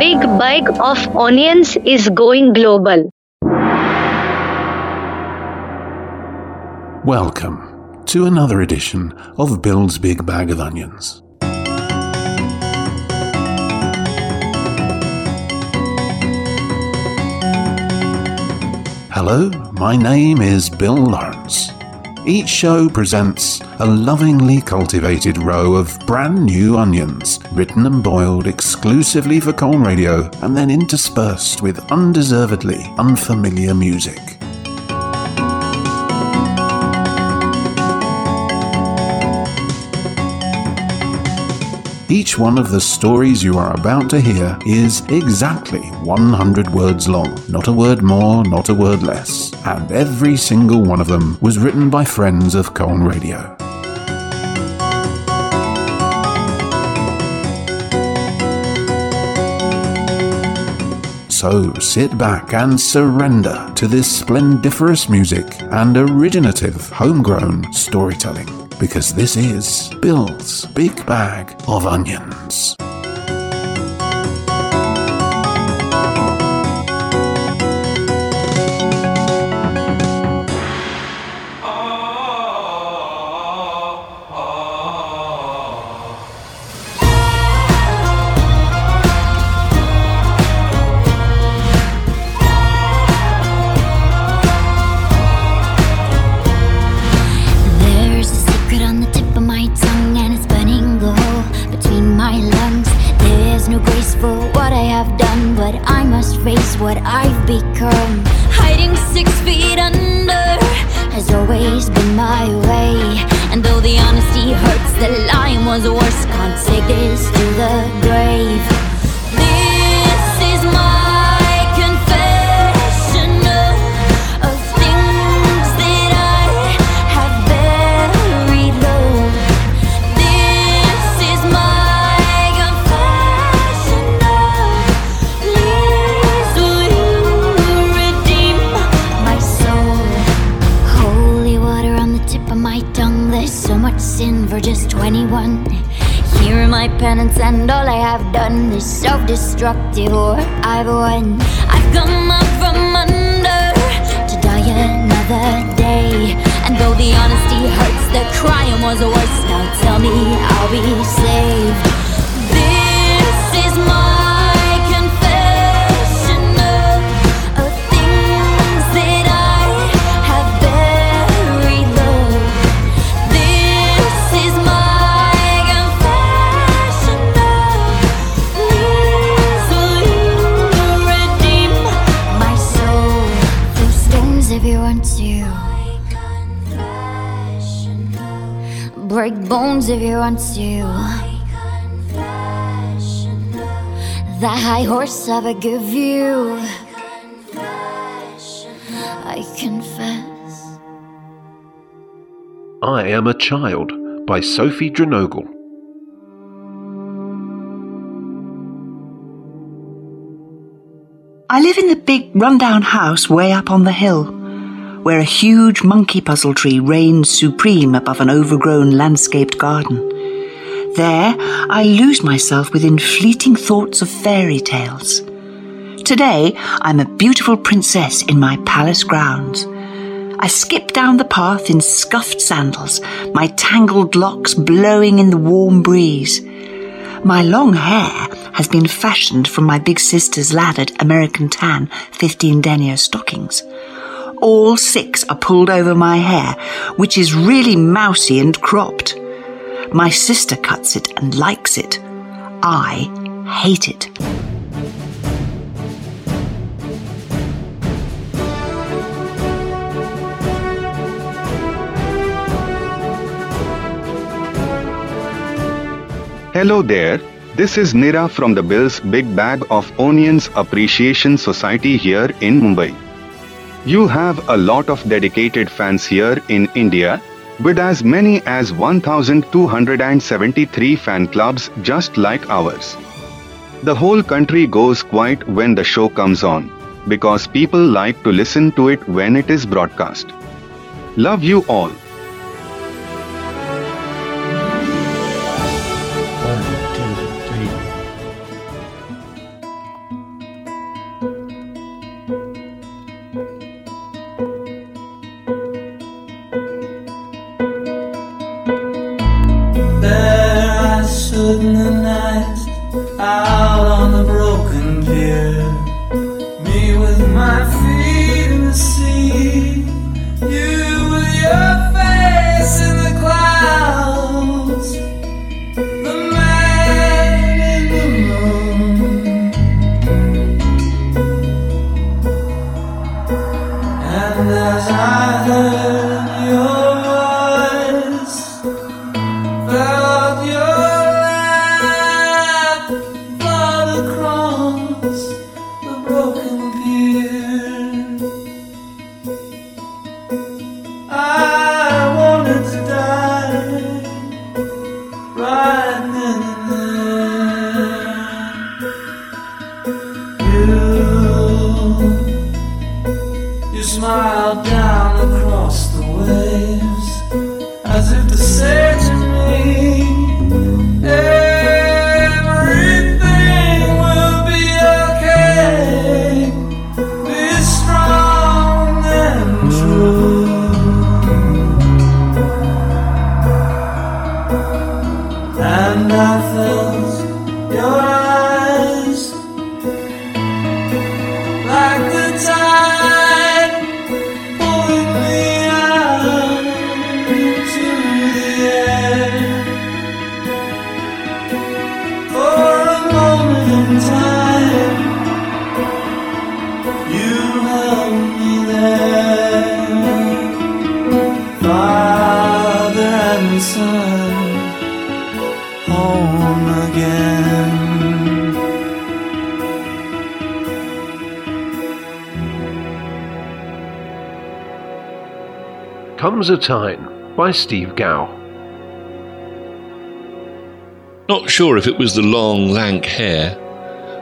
big bag of onions is going global. Welcome to another edition of Bill's Big Bag of Onions. Hello, my name is Bill Lawrence. Each show presents a lovingly cultivated row of brand new onions, written and boiled exclusively for Colne Radio and then interspersed with undeservedly unfamiliar music. Each one of the stories you are about to hear is exactly 100 words long, not a word more, not a word less. And every single one of them was written by friends of Colne Radio. So sit back and surrender to this splendiferous music and originative homegrown storytelling because this is Bill's Big Bag of Onions. Six feet under has always been my way. And though the honesty hurts, the lying was worse. Can't take this to the grave. 21. Here are my penance and all I have done is self-destructive or I've won. I've come up from under to die another day. And though the honesty hurts, the crying was worse. Now tell me I'll be saved. Bones if you want to. The high horse I will give you. I confess. I Am a Child by Sophie Drenogle. I live in the big rundown house way up on the hill, where a huge monkey puzzle tree reigns supreme above an overgrown landscaped garden. There, I lose myself within fleeting thoughts of fairy tales. Today, I'm a beautiful princess in my palace grounds. I skip down the path in scuffed sandals, my tangled locks blowing in the warm breeze. My long hair has been fashioned from my big sister's laddered American tan 15 denier stockings. All six are pulled over my hair, which is really mousy and cropped. My sister cuts it and likes it. I hate it. Hello there. This is Nira from the Bill's Big Bag of Onions Appreciation Society here in Mumbai. You have a lot of dedicated fans here in India, with as many as 1273 fan clubs just like ours. The whole country goes quiet when the show comes on, because people like to listen to it when it is broadcast. Love you all. Comes a Time by Steve Gow. Not sure if it was the long, lank hair,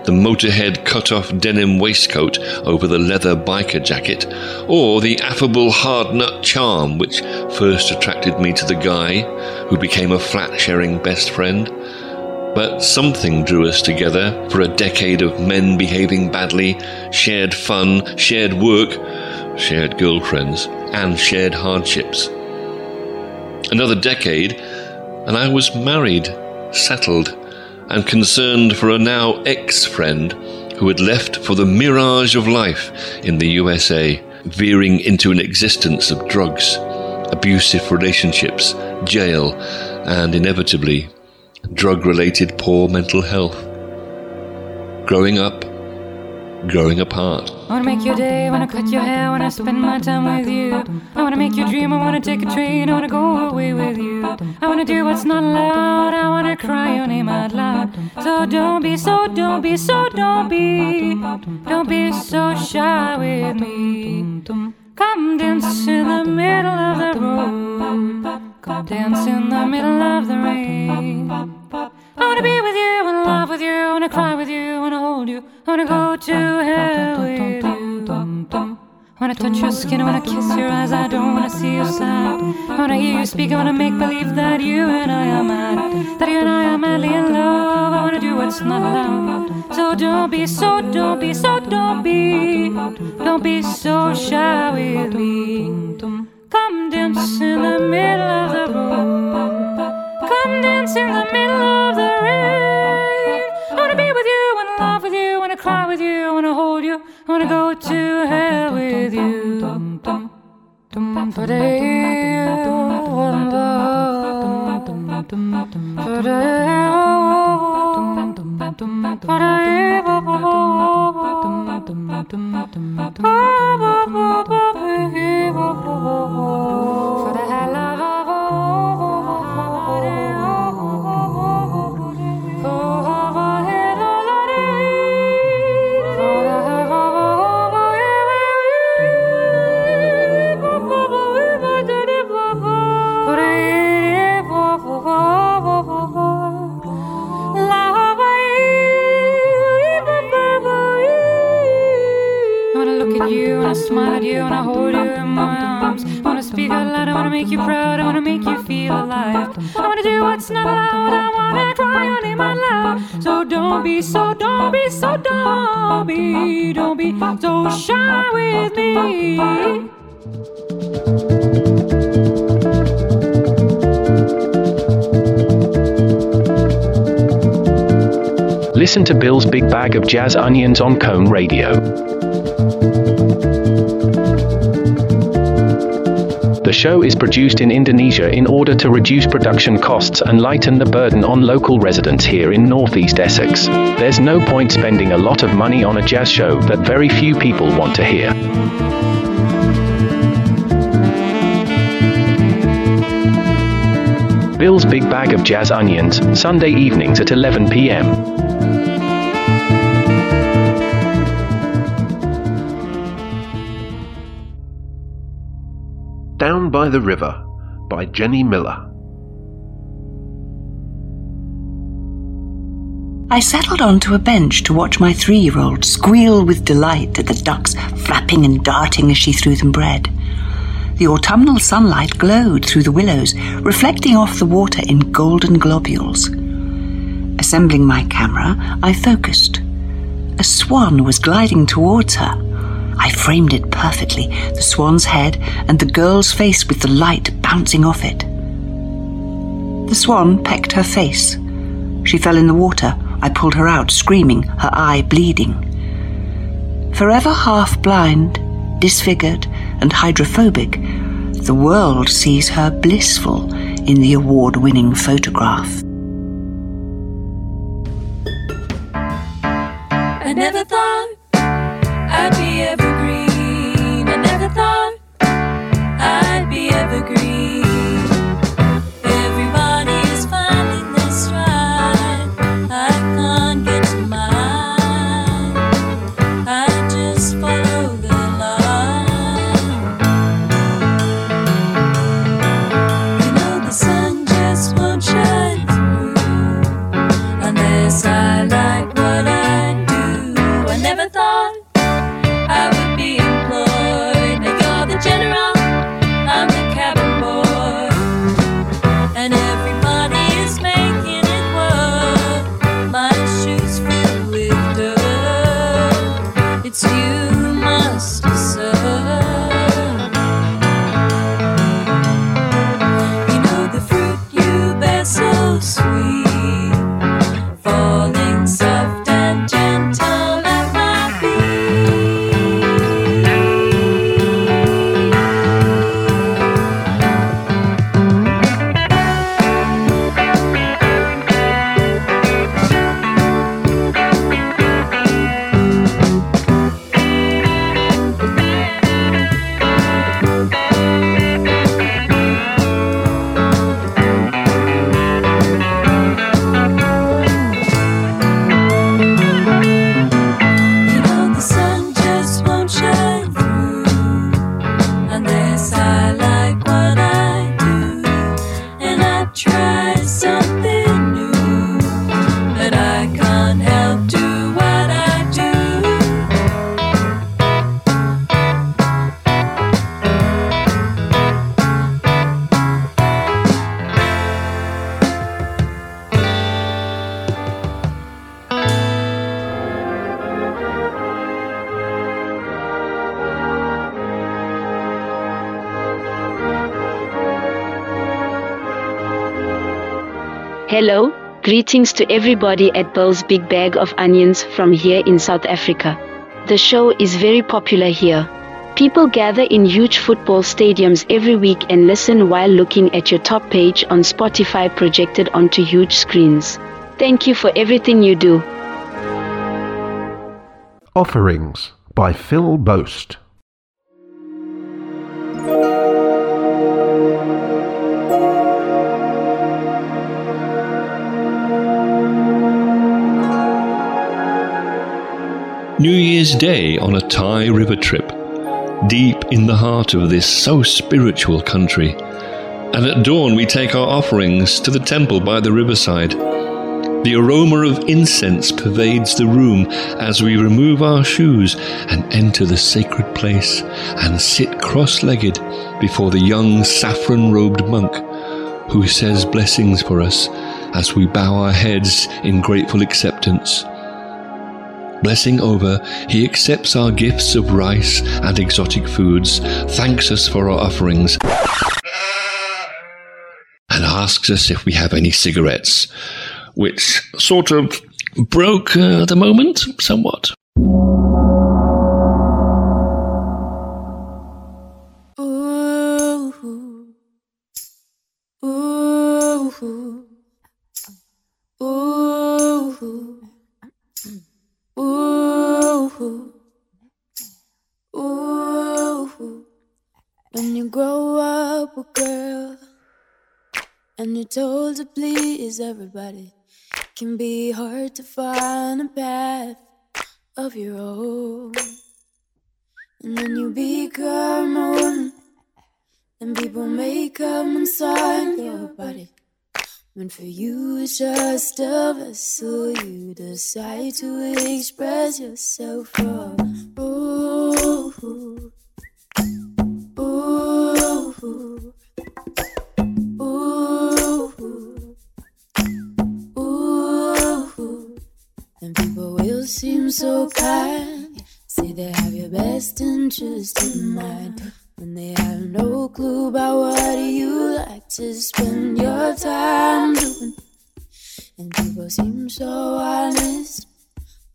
the motorhead cut off denim waistcoat over the leather biker jacket, or the affable hard nut charm which first attracted me to the guy who became a flat sharing best friend. But something drew us together for a decade of men behaving badly, shared fun, shared work, shared girlfriends, and shared hardships. Another decade, and I was married, settled, and concerned for a now ex friend who had left for the mirage of life in the USA, veering into an existence of drugs, abusive relationships, jail, and inevitably, drug related poor mental health. Growing up, growing apart. I wanna make your day, I wanna cut your hair, I wanna spend my time with you. I wanna make you dream, I wanna take a train, I wanna go away with you. I wanna do what's not allowed, I wanna cry your name out loud. So don't be so, don't be so, don't be, don't be so shy with me. Come dance in the middle of the road, come dance in the middle of the rain. I wanna be with you, wanna laugh with you, wanna cry with you, wanna hold you, I wanna go to hell with you. Wanna touch your skin, I wanna kiss your eyes, I don't wanna see you sad. I wanna hear you speak, I wanna make believe that you and I are mad. That you and I are madly in love, I wanna do what's not allowed. So don't be so, don't be so, don't be, don't be so shy with me. Come dance in the middle of the road. Come dance in the middle of the rain. I wanna be with you, wanna laugh with you, wanna cry with you, wanna hold you, wanna go to hell with you. Dum of Jazz Onions on Colne Radio. The show is produced in Indonesia in order to reduce production costs and lighten the burden on local residents here in northeast Essex. There's no point spending a lot of money on a jazz show that very few people want to hear. Bill's Big Bag of Jazz Onions, Sunday evenings at 11 p.m. by the River by Jenny Miller. I settled onto a bench to watch my three year old squeal with delight at the ducks flapping and darting as she threw them bread. The autumnal sunlight glowed through the willows, reflecting off the water in golden globules. Assembling my camera, I focused. A swan was gliding towards her. I framed it perfectly the swan's head and the girl's face with the light bouncing off it. The swan pecked her face. She fell in the water. I pulled her out, screaming, her eye bleeding. Forever half blind, disfigured, and hydrophobic, the world sees her blissful in the award winning photograph. I never thought I'd be evergreen. Greetings to everybody at Bill's Big Bag of Onions from here in South Africa. The show is very popular here. People gather in huge football stadiums every week and listen while looking at your top page on Spotify projected onto huge screens. Thank you for everything you do. Offerings by Phil Boast. New Year's Day on a Thai river trip, deep in the heart of this so spiritual country. And at dawn, we take our offerings to the temple by the riverside. The aroma of incense pervades the room as we remove our shoes and enter the sacred place and sit cross legged before the young saffron robed monk who says blessings for us as we bow our heads in grateful acceptance. Blessing over, he accepts our gifts of rice and exotic foods, thanks us for our offerings, and asks us if we have any cigarettes, which sort of broke uh, the moment, somewhat. And you're told to please everybody, can be hard to find a path of your own. And then you become a woman, and people may come inside your body. When for you it's just a vessel, you decide to express yourself from. Ooh, ooh, ooh, ooh. Seem so kind, say they have your best interest in mind. When they have no clue about what you like to spend your time doing. And people seem so honest,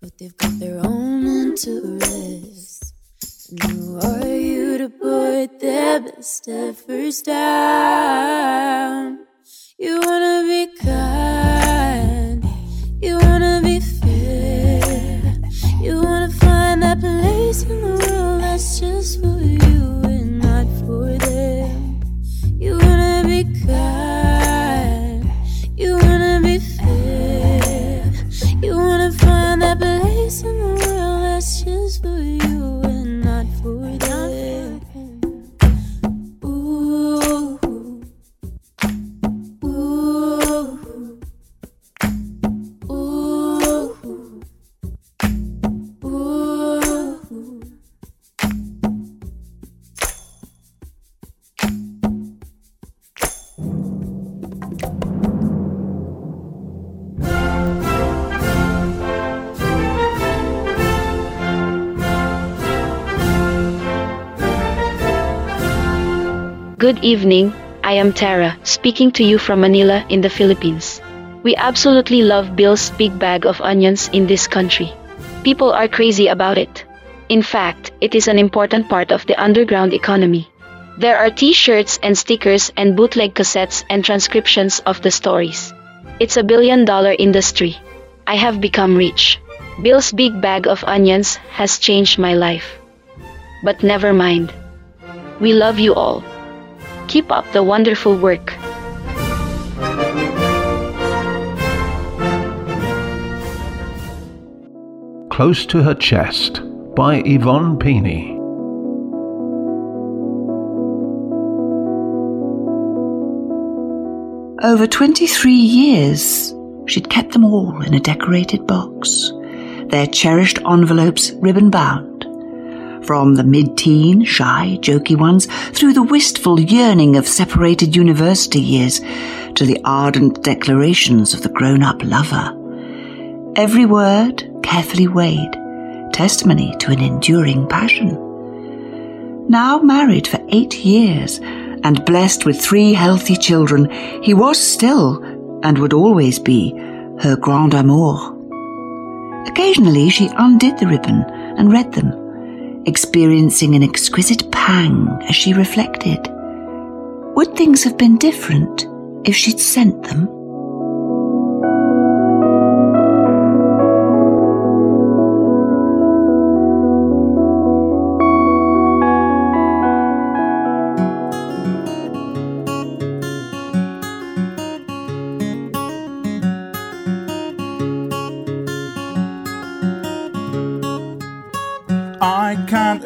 but they've got their own interests. And who are you to put their best efforts down? You wanna be kind, you wanna be that place in the world that's just for you Good evening, I am Tara, speaking to you from Manila in the Philippines. We absolutely love Bill's big bag of onions in this country. People are crazy about it. In fact, it is an important part of the underground economy. There are t-shirts and stickers and bootleg cassettes and transcriptions of the stories. It's a billion dollar industry. I have become rich. Bill's big bag of onions has changed my life. But never mind. We love you all. Keep up the wonderful work. Close to Her Chest by Yvonne Peeney. Over 23 years, she'd kept them all in a decorated box, their cherished envelopes ribbon bound. From the mid teen, shy, jokey ones, through the wistful yearning of separated university years, to the ardent declarations of the grown up lover. Every word carefully weighed, testimony to an enduring passion. Now married for eight years and blessed with three healthy children, he was still, and would always be, her grand amour. Occasionally she undid the ribbon and read them, experiencing an exquisite pang as she reflected. Would things have been different if she'd sent them?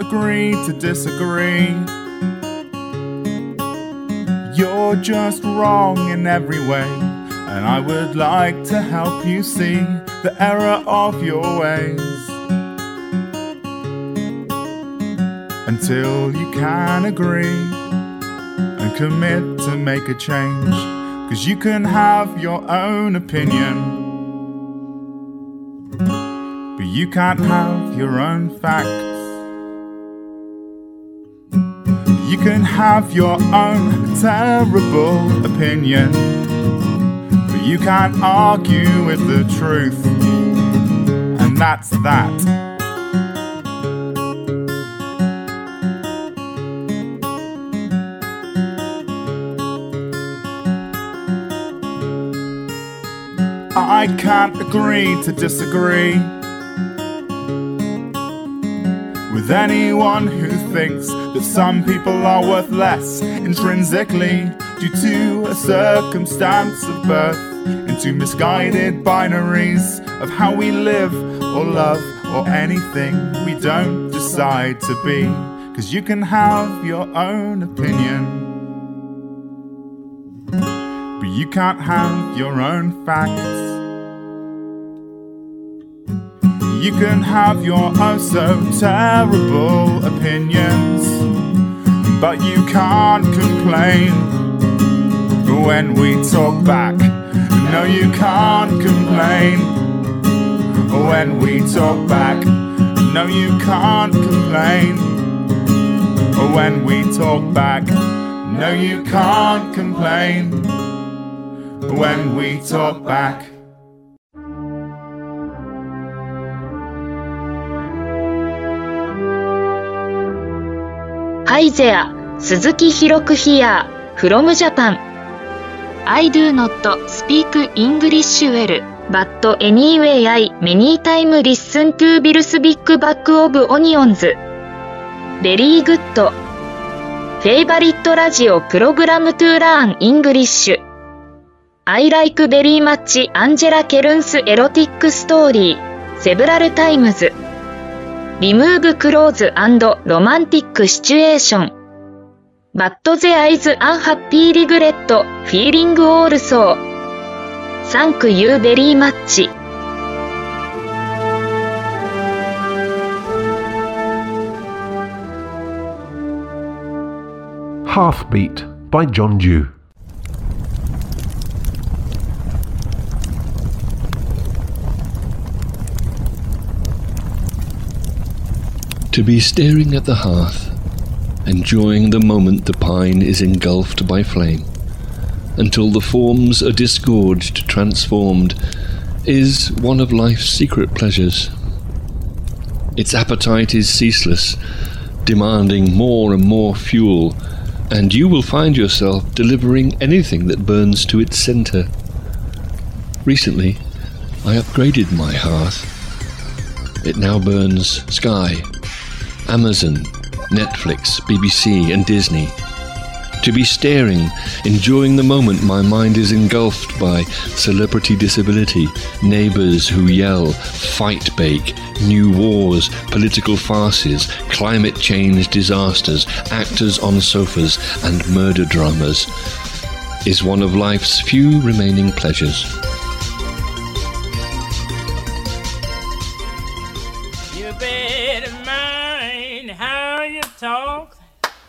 Agree to disagree. You're just wrong in every way, and I would like to help you see the error of your ways. Until you can agree and commit to make a change, cause you can have your own opinion. But you can't have your own facts. Can have your own terrible opinion. But you can't argue with the truth. and that's that. I can't agree to disagree with anyone who thinks that some people are worth less intrinsically due to a circumstance of birth into misguided binaries of how we live or love or anything we don't decide to be. Cause you can have your own opinion. But you can't have your own facts. You can have your oh so terrible opinions, but you can't complain when we talk back. No, you can't complain when we talk back. No, you can't complain when we talk back. No, you can't complain when we talk back. Hi there, 鈴木ひろく here, from Japan. I do not speak English well, but anyway I many time listen to Bill's Big Bag of Onions. Very good. Favorite radio program to learn English. I like very much Angela Kern's erotic story, several times. リムーブクローズロマンティックシチュエーション。バッドゼアイズアンハッピーリグレットフィーリングオールソー。サンクユーベリーマッチ。Half Beat by John Dew. To be staring at the hearth, enjoying the moment the pine is engulfed by flame, until the forms are disgorged, transformed, is one of life's secret pleasures. Its appetite is ceaseless, demanding more and more fuel, and you will find yourself delivering anything that burns to its center. Recently, I upgraded my hearth. It now burns sky, Amazon, Netflix, BBC, and Disney. To be staring, enjoying the moment my mind is engulfed by celebrity disability, neighbours who yell, fight bake, new wars, political farces, climate change disasters, actors on sofas, and murder dramas, is one of life's few remaining pleasures. Talk.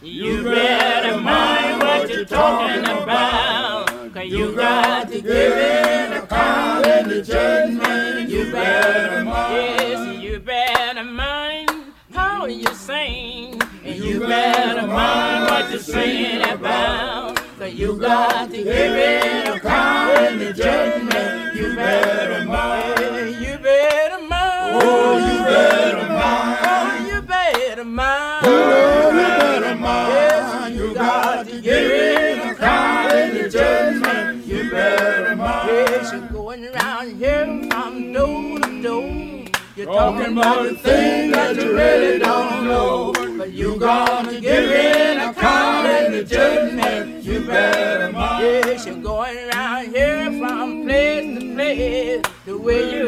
You better mind what you're talking about. Cause you got to give an account in the judgment. You better mind. Yes, you better mind how you sing. And you better mind what you're singing about. Cause you got to give an account in the judgment. You better mind. Oh, you better mind. Oh, you better mind. You better mind. Oh, you better mind. Yes, you got to give account in the judgment. You better mind. Yes, you're going around here from door to door. You're talking about the thing that you really don't know. But you gonna give an account in the judgment. You better mind. Yes, you're going around here from place to place. The way you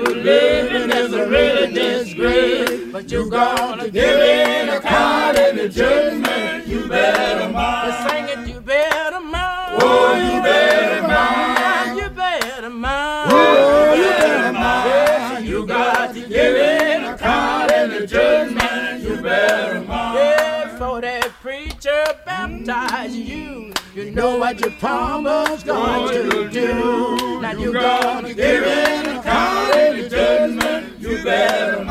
But you gonna give an account in the judgment. You better mind. Sing it, you better mind. Oh, you better mind. You better mind. Oh, you better mind. You got to give an account in the judgment. You better mind. Yeah, for that preacher baptize you. You know what your promise going to do. Now you gonna give an account in the judgment. You better mind.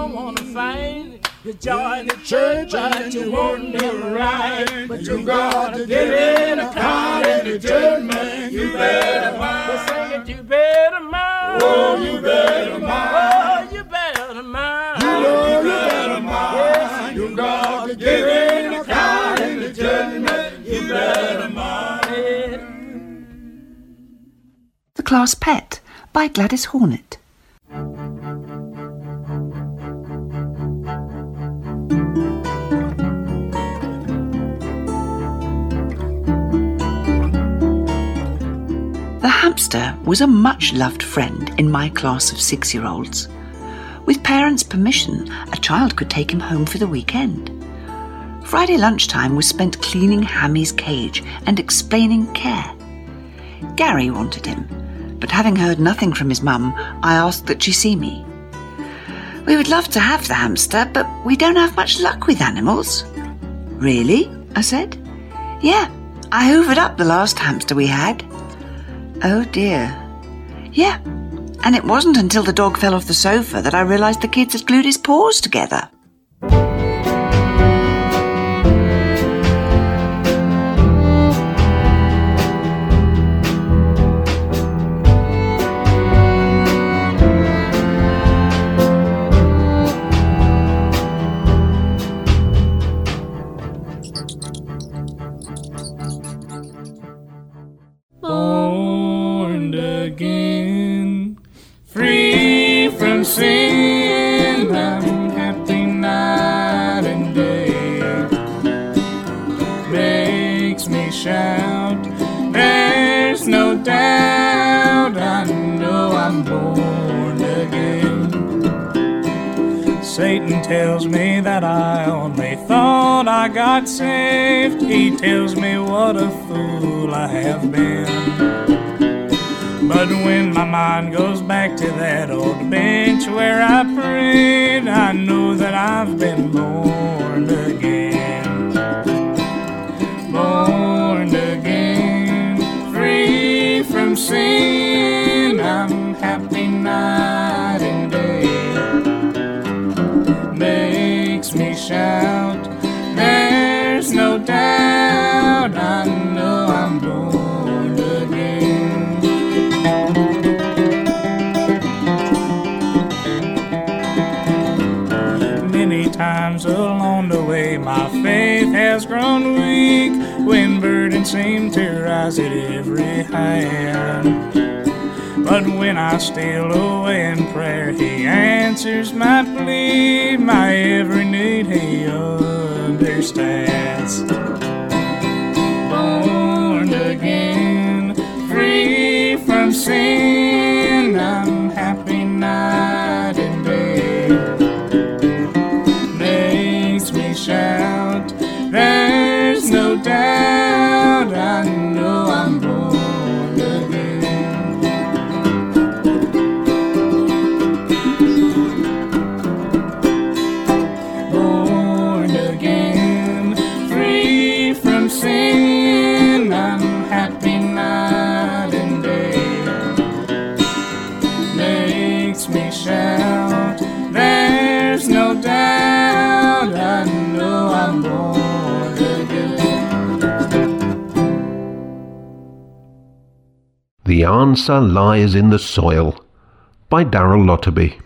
Don't want to fight. You join the church and you want them right, but you gotta get in a car in the judgment. You better mind. Sing it, you better mind. Oh, you better mind. Oh, you better mind. You know you better mind. Yes, you gotta get in a car in the judgment. You better mind. The Class Pet by Gladys Hornet. The hamster was a much loved friend in my class of six year olds. With parents' permission, a child could take him home for the weekend. Friday lunchtime was spent cleaning Hammy's cage and explaining care. Gary wanted him, but having heard nothing from his mum, I asked that she see me. We would love to have the hamster, but we don't have much luck with animals. Really? I said. Yeah, I hoovered up the last hamster we had. Oh dear. Yeah, and it wasn't until the dog fell off the sofa that I realised the kids had glued his paws together. I got saved. He tells me what a fool I have been. But when my mind goes back to that old bench where I prayed, I know that I've been born again. Born again, free from sin. Has grown weak when burdens seem to rise at every hand. But when I steal away in prayer, He answers my plea, my every need He understands. Born again, free from sin, there's answer lies in the soil by Darrell Lotterby.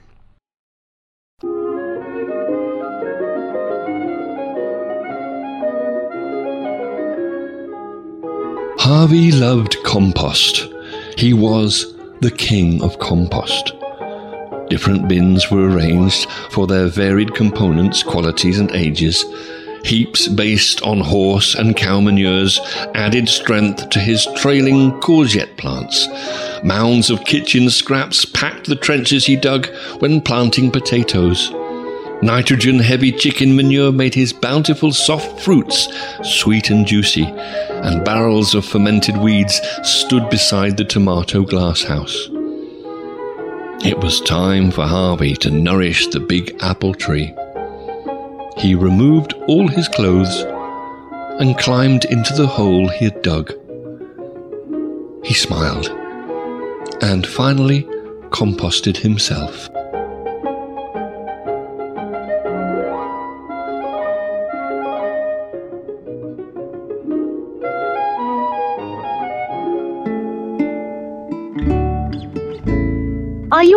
Harvey loved compost. He was the king of compost. Different bins were arranged for their varied components, qualities, and ages. Heaps based on horse and cow manures added strength to his trailing courgette plants. Mounds of kitchen scraps packed the trenches he dug when planting potatoes. Nitrogen heavy chicken manure made his bountiful soft fruits sweet and juicy, and barrels of fermented weeds stood beside the tomato glasshouse. It was time for Harvey to nourish the big apple tree. He removed all his clothes and climbed into the hole he had dug. He smiled and finally composted himself.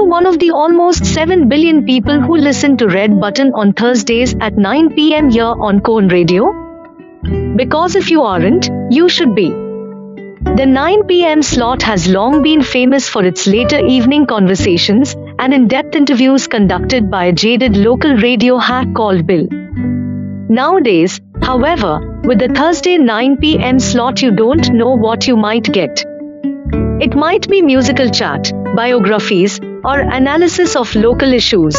One of the almost 7 billion people who listen to Red Button on Thursdays at 9 pm here on Colne Radio? Because if you aren't, you should be. The 9 pm slot has long been famous for its later evening conversations and in depth interviews conducted by a jaded local radio hack called Bill. Nowadays, however, with the Thursday 9 pm slot, you don't know what you might get. It might be musical chat, biographies, or analysis of local issues.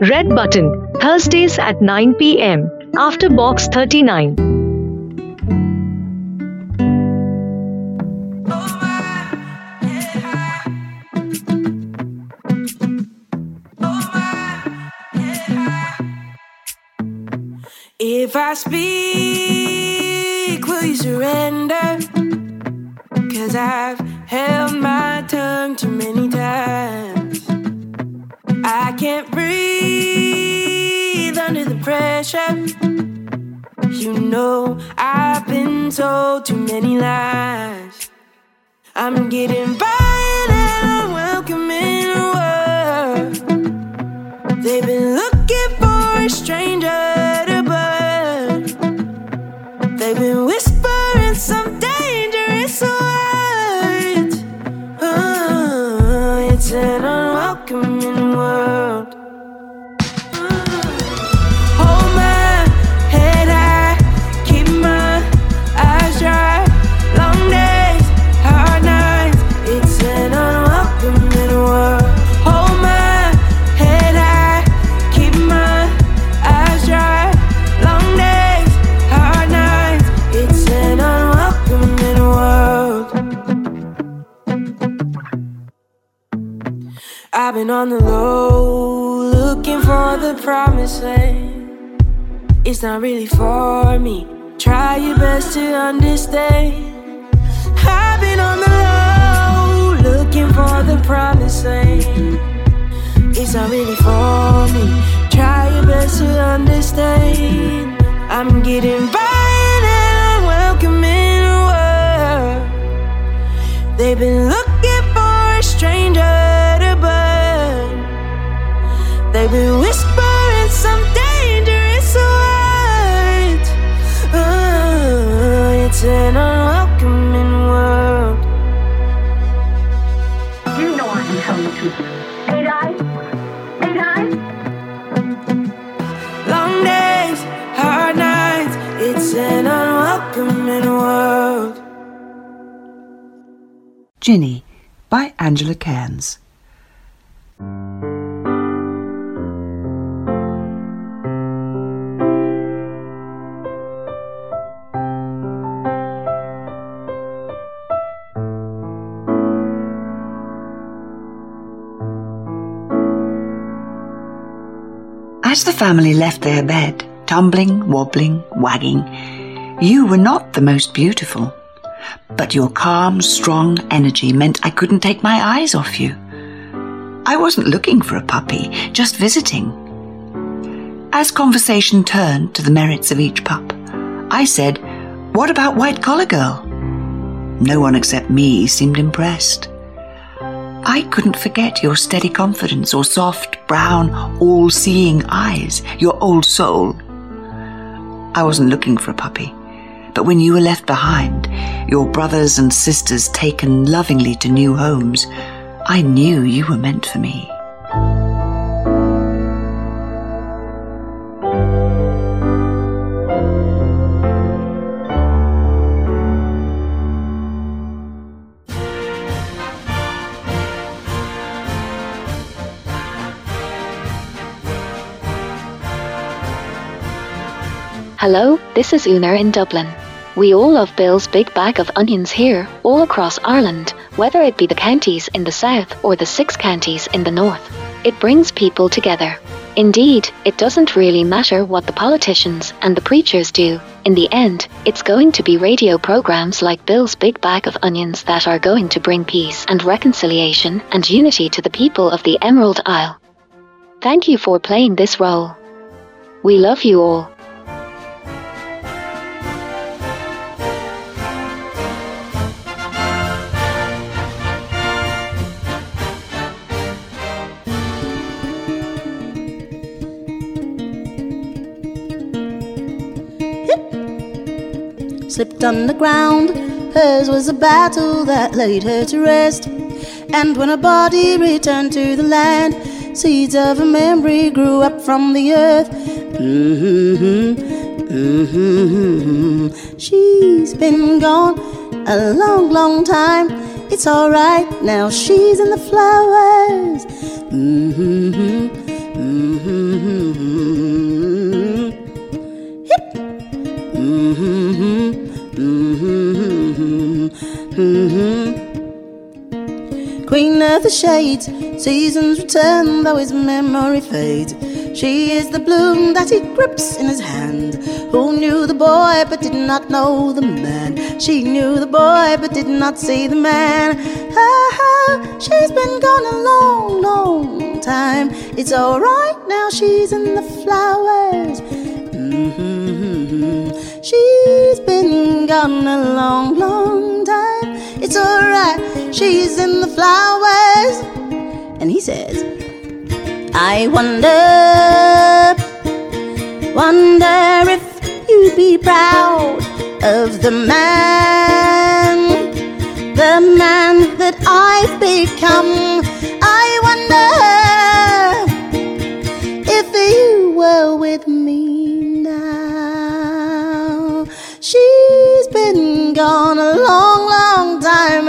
Red Button, Thursdays at 9 pm, after Box 39. If I speak, will you surrender? Cause I've held my tongue too many times. I can't breathe under the pressure. You know, I've been told too many lies. I'm getting by and a world. They've been looking for a stranger to burn. They've been whispering not really for me. Try your best to understand. I've been on the low, looking for the promised land. It's not really for me. Try your best to understand. I'm getting by and I'm welcoming a world. They've been looking for a stranger to burn. They've been whispering Ginny by Angela Cairns. As the family left their bed, tumbling, wobbling, wagging, you were not the most beautiful. But your calm, strong energy meant I couldn't take my eyes off you. I wasn't looking for a puppy, just visiting. As conversation turned to the merits of each pup, I said, What about White Collar Girl? No one except me seemed impressed. I couldn't forget your steady confidence or soft, brown, all seeing eyes, your old soul. I wasn't looking for a puppy, but when you were left behind, your brothers and sisters taken lovingly to new homes, I knew you were meant for me. Hello, this is Una in Dublin. We all love Bill's big bag of onions here, all across Ireland, whether it be the counties in the south or the six counties in the north. It brings people together. Indeed, it doesn't really matter what the politicians and the preachers do. In the end, it's going to be radio programs like Bill's Big Bag of Onions that are going to bring peace and reconciliation and unity to the people of the Emerald Isle. Thank you for playing this role. We love you all. Slipped underground. Hers was a battle that laid her to rest. And when her body returned to the land, seeds of a memory grew up from the earth. Mm-hmm, mm-hmm. She's been gone a long, long time. It's alright now, she's in the flowers. Mm-hmm, mm-hmm. Hip. Mm-hmm, mm-hmm, mm-hmm. Queen of the shades, seasons return, though his memory fades. She is the bloom that he grips in his hand. Who knew the boy but did not know the man? She knew the boy but did not see the man. Ah, she's been gone a long, long time. It's alright now, she's in the flowers. Mm-hmm. She's been gone a long, long time. It's alright, she's in the flowers. And he says, I wonder, wonder if you'd be proud of the man, the man that I've become. I wonder if you were with me She's been gone a long, long time.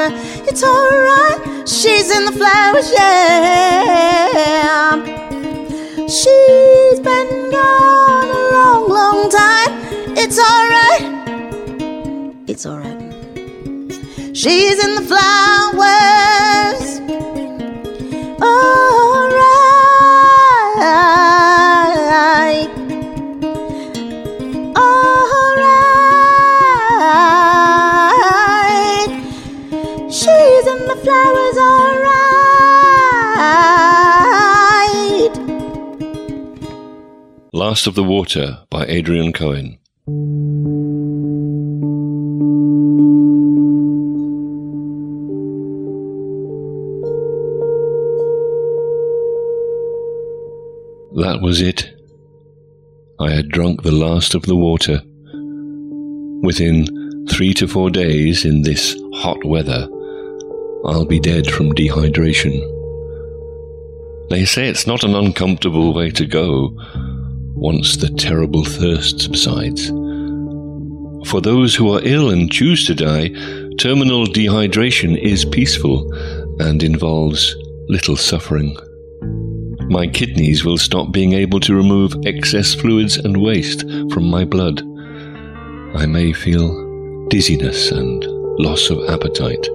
It's alright, she's in the flowers, yeah. She's been gone a long, long time. It's alright, it's alright. She's in the flowers. Last of the Water by Adrian Cohen. That was it. I had drunk the last of the water. Within three to four days in this hot weather, I'll be dead from dehydration. They say it's not an uncomfortable way to go once the terrible thirst subsides. For those who are ill and choose to die, terminal dehydration is peaceful and involves little suffering. My kidneys will stop being able to remove excess fluids and waste from my blood. I may feel dizziness and loss of appetite.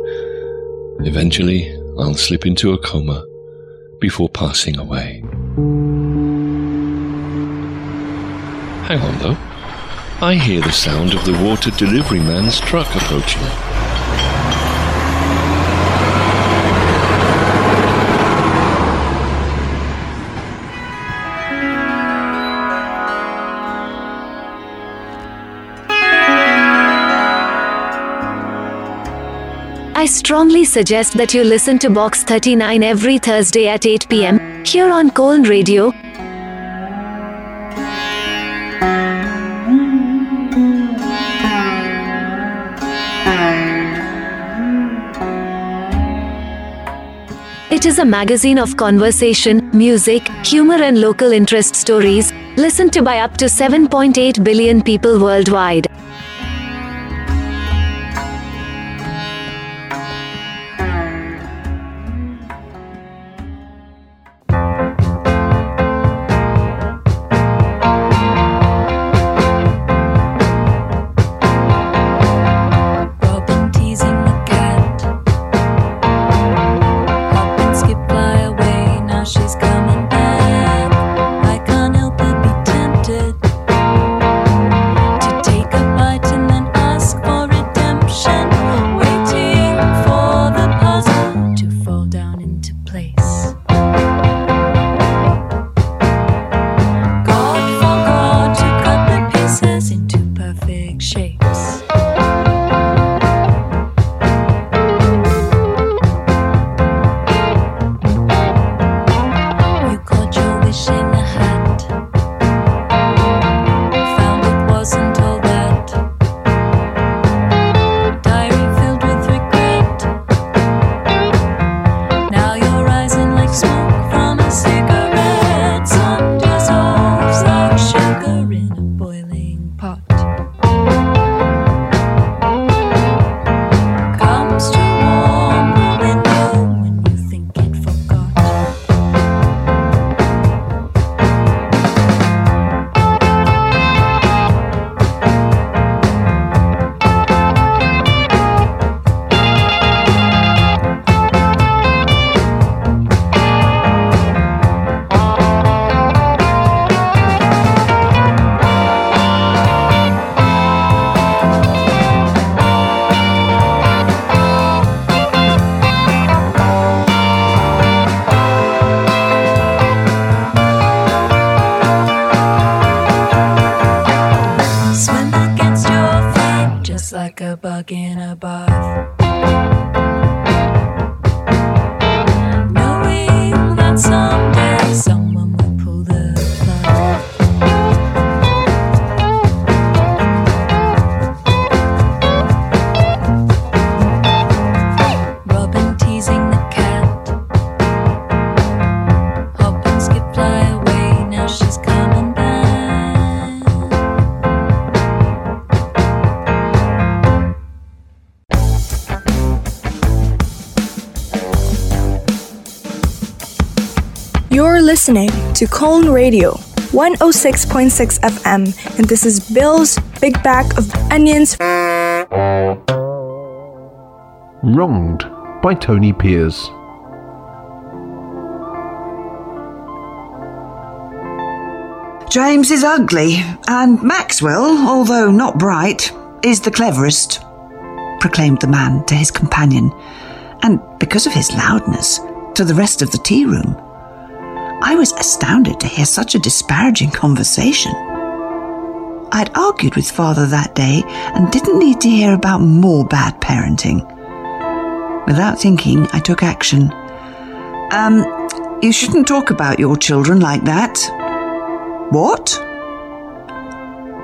Eventually, I'll slip into a coma before passing away. Hang on, though. I hear the sound of the water delivery man's truck approaching. I strongly suggest that you listen to Box 39 every Thursday at 8 pm here on Colne Radio. It is a magazine of conversation, music, humor, and local interest stories, listened to by up to 7.8 billion people worldwide. Listening to Colne Radio 106.6 FM, and this is Bill's Big Bag of Onions. Wronged by Tony Piers. James is ugly, and Maxwell, although not bright, is the cleverest, proclaimed the man to his companion, and because of his loudness, to the rest of the tea room. I was astounded to hear such a disparaging conversation. I'd argued with father that day and didn't need to hear about more bad parenting. Without thinking, I took action. Um, you shouldn't talk about your children like that. What?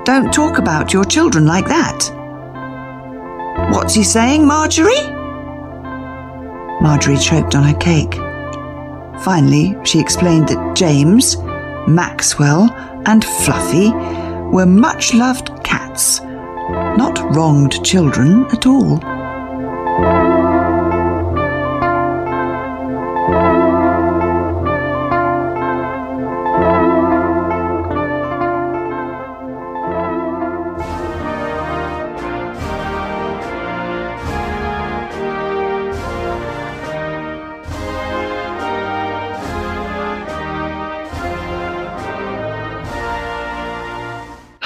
Don't talk about your children like that. What's he saying, Marjorie? Marjorie choked on her cake. Finally, she explained that James, Maxwell, and Fluffy were much loved cats, not wronged children at all.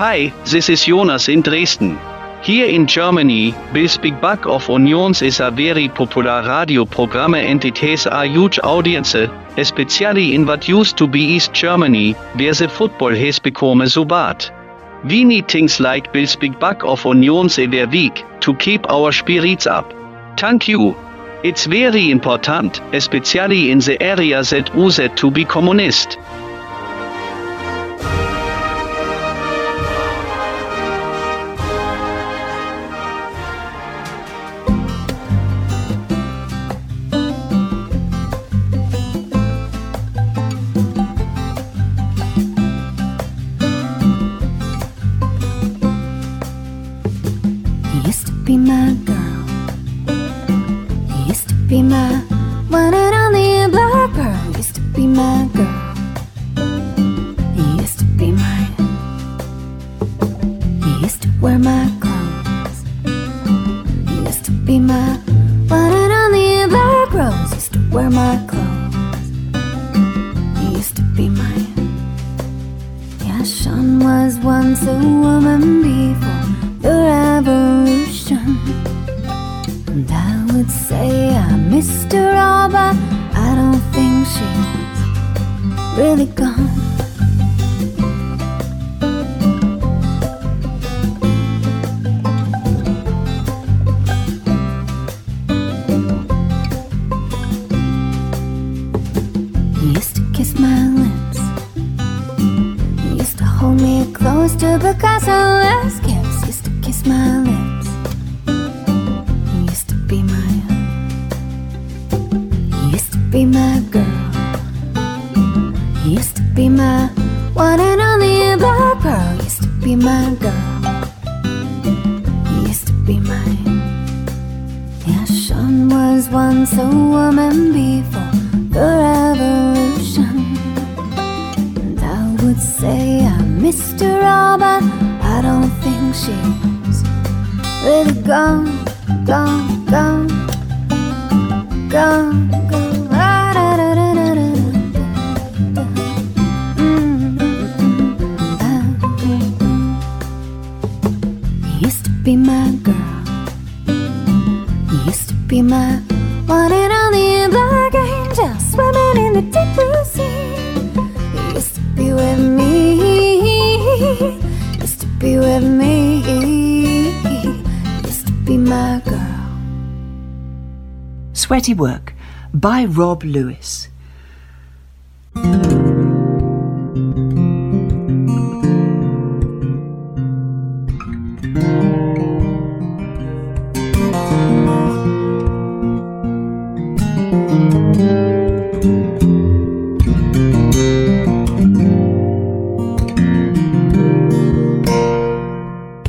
Hi, this is Jonas in Dresden. Here in Germany, Big Bag of Onions is a very popular radio program and it has a huge audience, especially in what used to be East Germany, where the football has become so bad. We need things like Big Bag of Onions every week to keep our spirits up. Thank you. It's very important, especially in the area that used to be communist. Sean was once a woman before the revolution. And I would say I missed her all, but I don't think she's really gone. By Rob Lewis.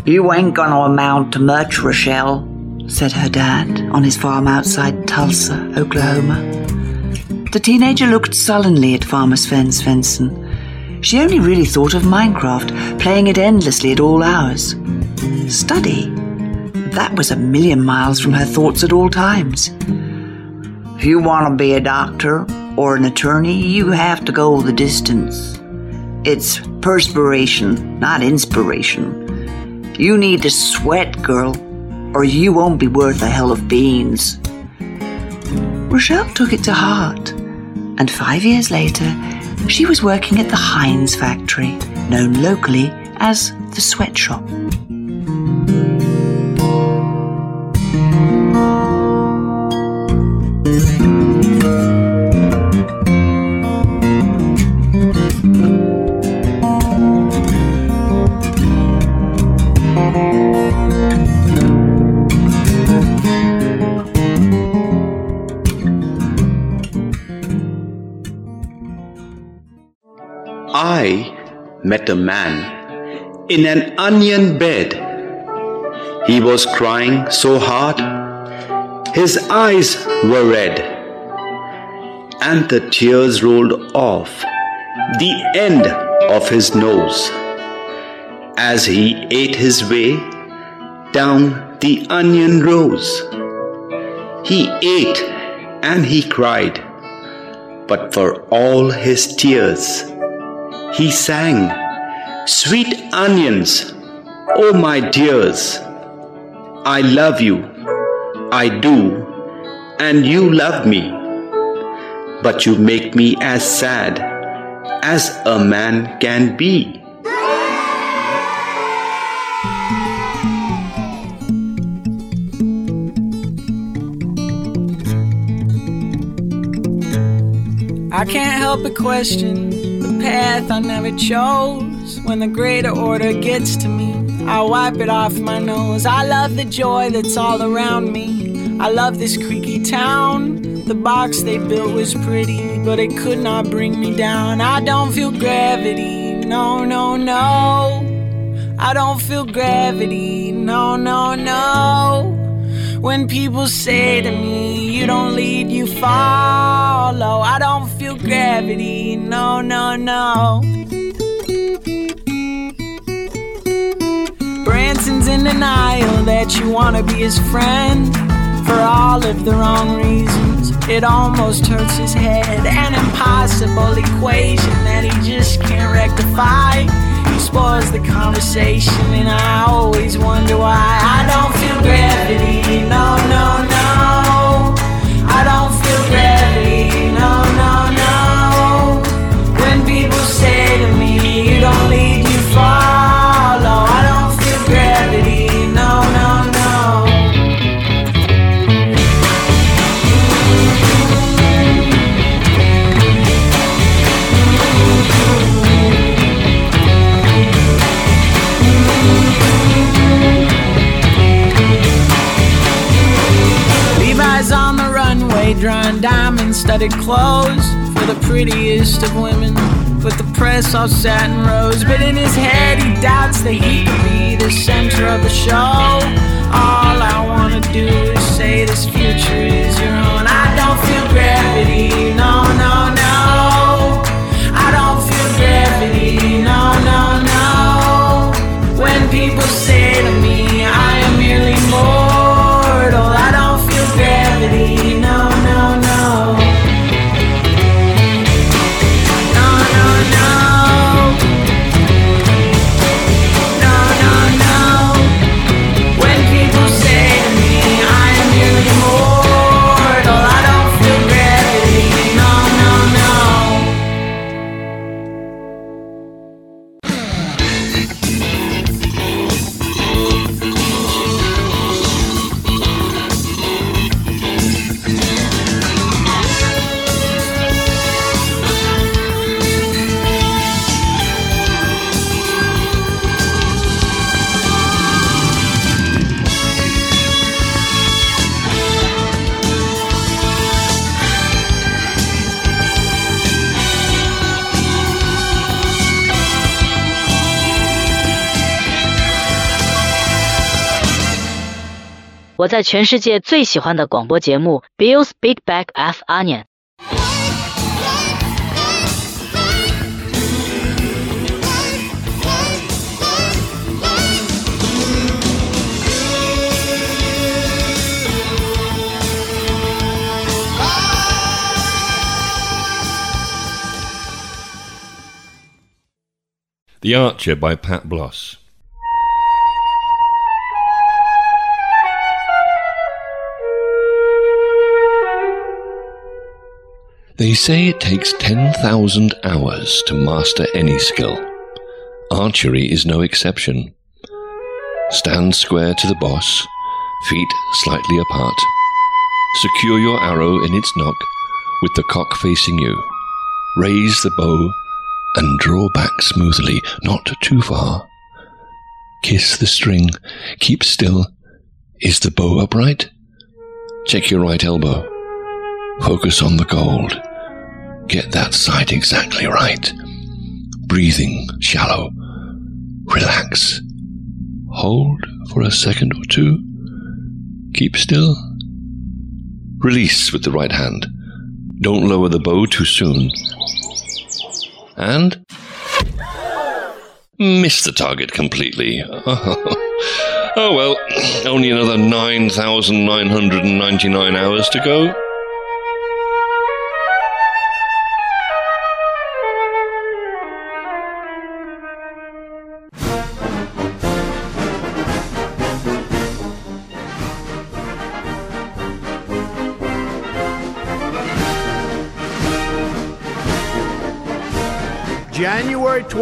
You ain't gonna amount to much, Rochelle, said her dad on his farm outside Tulsa, Oklahoma. The teenager looked sullenly at Farmer Sven Svensson. She only really thought of Minecraft, playing it endlessly at all hours. Study? That was a million miles from her thoughts at all times. If you want to be a doctor or an attorney, you have to go the distance. It's perspiration, not inspiration. You need to sweat, girl, or you won't be worth a hell of beans. Rochelle took it to heart, and five years later, she was working at the Heinz factory, known locally as the sweatshop. A man in an onion bed. He was crying so hard, his eyes were red, and the tears rolled off the end of his nose as he ate his way down the onion rows. He ate and he cried, but for all his tears, he sang, Sweet onions, oh my dears, I love you, I do, and you love me, but you make me as sad as a man can be. I can't help but question the path I never chose. When the greater order gets to me, I wipe it off my nose. I love the joy that's all around me. I love this creaky town. The box they built was pretty, but it could not bring me down. I don't feel gravity, no, no, no. I don't feel gravity, no, no, no. When people say to me, you don't lead, you follow. I don't feel gravity, no, no, no. Branson's in denial that you wanna be his friend for all of the wrong reasons. It almost hurts his head, an impossible equation that he just can't rectify. He spoils the conversation, and I always wonder why I don't feel gravity. No, no, no. Drawing diamond studded clothes for the prettiest of women. With the press all satin rose, but in his head he doubts that he could be the center of the show. All I wanna do is say this future is your own. I don't feel gravity, no, no, no. I don't feel gravity, no, no, no. When people 在全世界最喜欢的广播节目 Bill's Big Bag of Onion。The Archer by Pat Bloss. They say it takes 10,000 hours to master any skill. Archery is no exception. Stand square to the boss, feet slightly apart. Secure your arrow in its nock with the cock facing you. Raise the bow and draw back smoothly, not too far. Kiss the string, keep still. Is the bow upright? Check your right elbow. Focus on the gold. Get that sight exactly right. Breathing shallow. Relax. Hold for a second or two. Keep still. Release with the right hand. Don't lower the bow too soon. And miss the target completely. Oh well, only another 9,999 hours to go.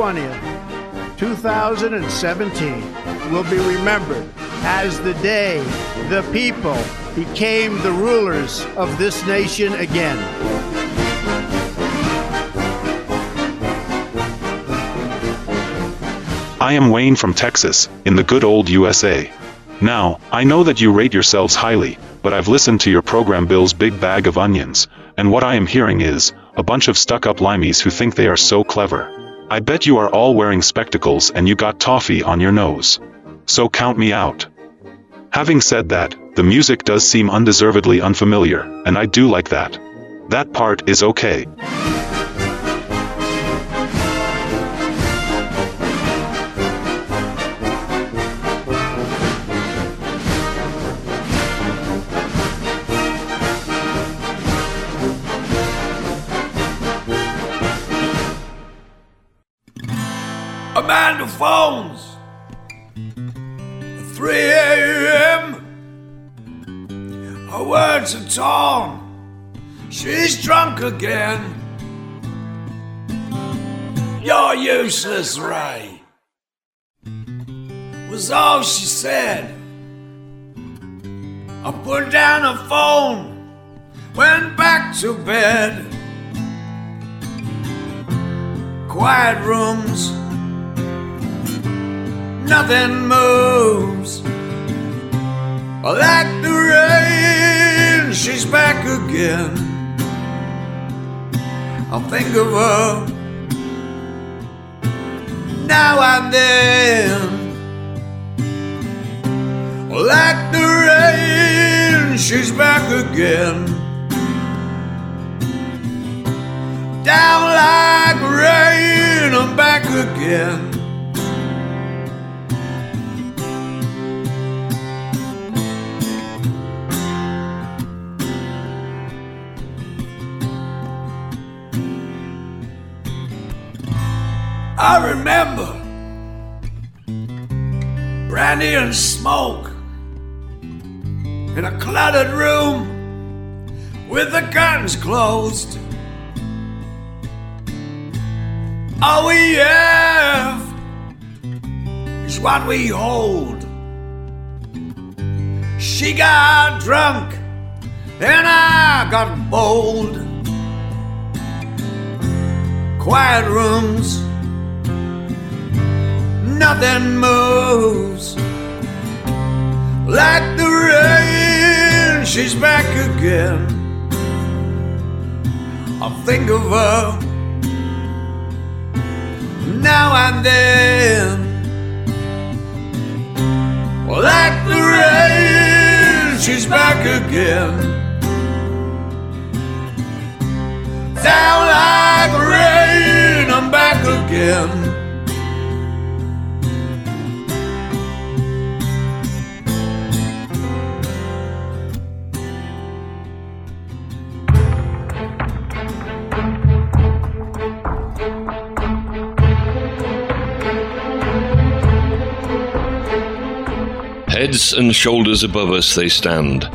20th, 2017 will be remembered as the day the people became the rulers of this nation again. I am Wayne from Texas, in the good old USA. Now, I know that you rate yourselves highly, but I've listened to your program Bill's Big Bag of Onions, and what I am hearing is, a bunch of stuck-up limeys who think they are so clever. I bet you are all wearing spectacles and you got toffee on your nose. So count me out. Having said that, the music does seem undeservedly unfamiliar, and I do like that. That part is okay. Are. She's drunk again. You're useless, Ray. Was all she said. I put down her phone, went back to bed. Quiet rooms nothing moves. Like the rain, she's back again. I'll think of her now and then. Like the rain, she's back again. Down like rain, I'm back again. I remember brandy and smoke in a cluttered room with the curtains closed. All we have is what we hold. She got drunk and I got bold. Quiet rooms nothing moves. Like the rain, she's back again. I think of her now and then. Like the rain, she's back again. Down like rain, I'm back again. Heads and shoulders above us they stand,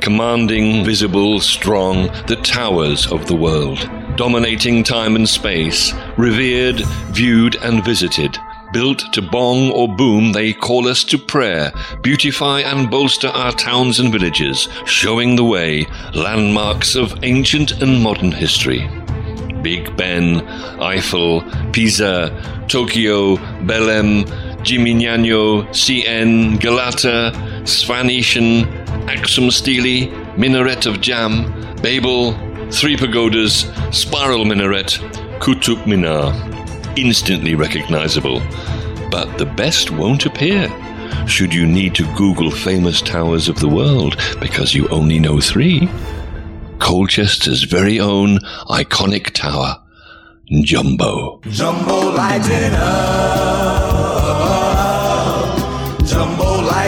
commanding, visible, strong, the towers of the world, dominating time and space, revered, viewed, and visited. Built to bong or boom, they call us to prayer, beautify and bolster our towns and villages, showing the way, landmarks of ancient and modern history. Big Ben, Eiffel, Pisa, Tokyo, Belém, Gimignano, CN, Galata, Svanetian, Axum Stele, Minaret of Jam, Babel, Three Pagodas, Spiral Minaret, Kutub Minar. Instantly recognizable. But the best won't appear. Should you need to Google famous towers of the world because you only know three? Colchester's very own iconic tower, Jumbo. Jumbo lighting up.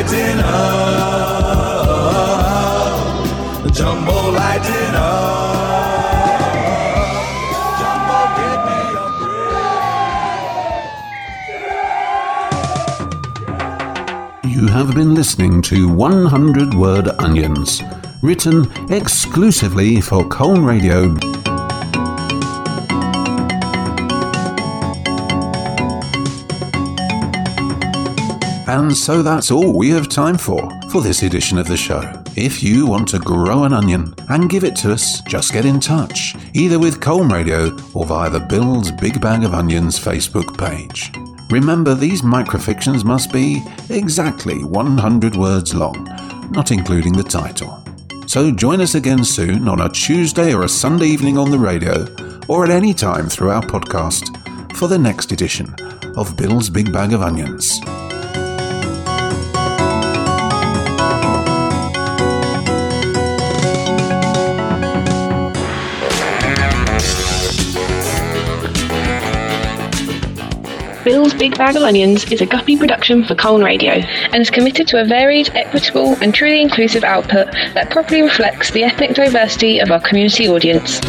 Jumbo lighting up. Jumbo lighting up. You have been listening to 100 Word Onions, written exclusively for Colne Radio. And so that's all we have time for for this edition of the show. If you want to grow an onion and give it to us, just get in touch, either with Colne Radio or via the Bill's Big Bag of Onions Facebook page. Remember, these microfictions must be exactly 100 words long, not including the title. So join us again soon on a Tuesday or a Sunday evening on the radio, or at any time through our podcast, for the next edition of Bill's Big Bag of Onions. Bill's Big Bag of Onions is a Guppy production for Colne Radio and is committed to a varied, equitable, and truly inclusive output that properly reflects the ethnic diversity of our community audience.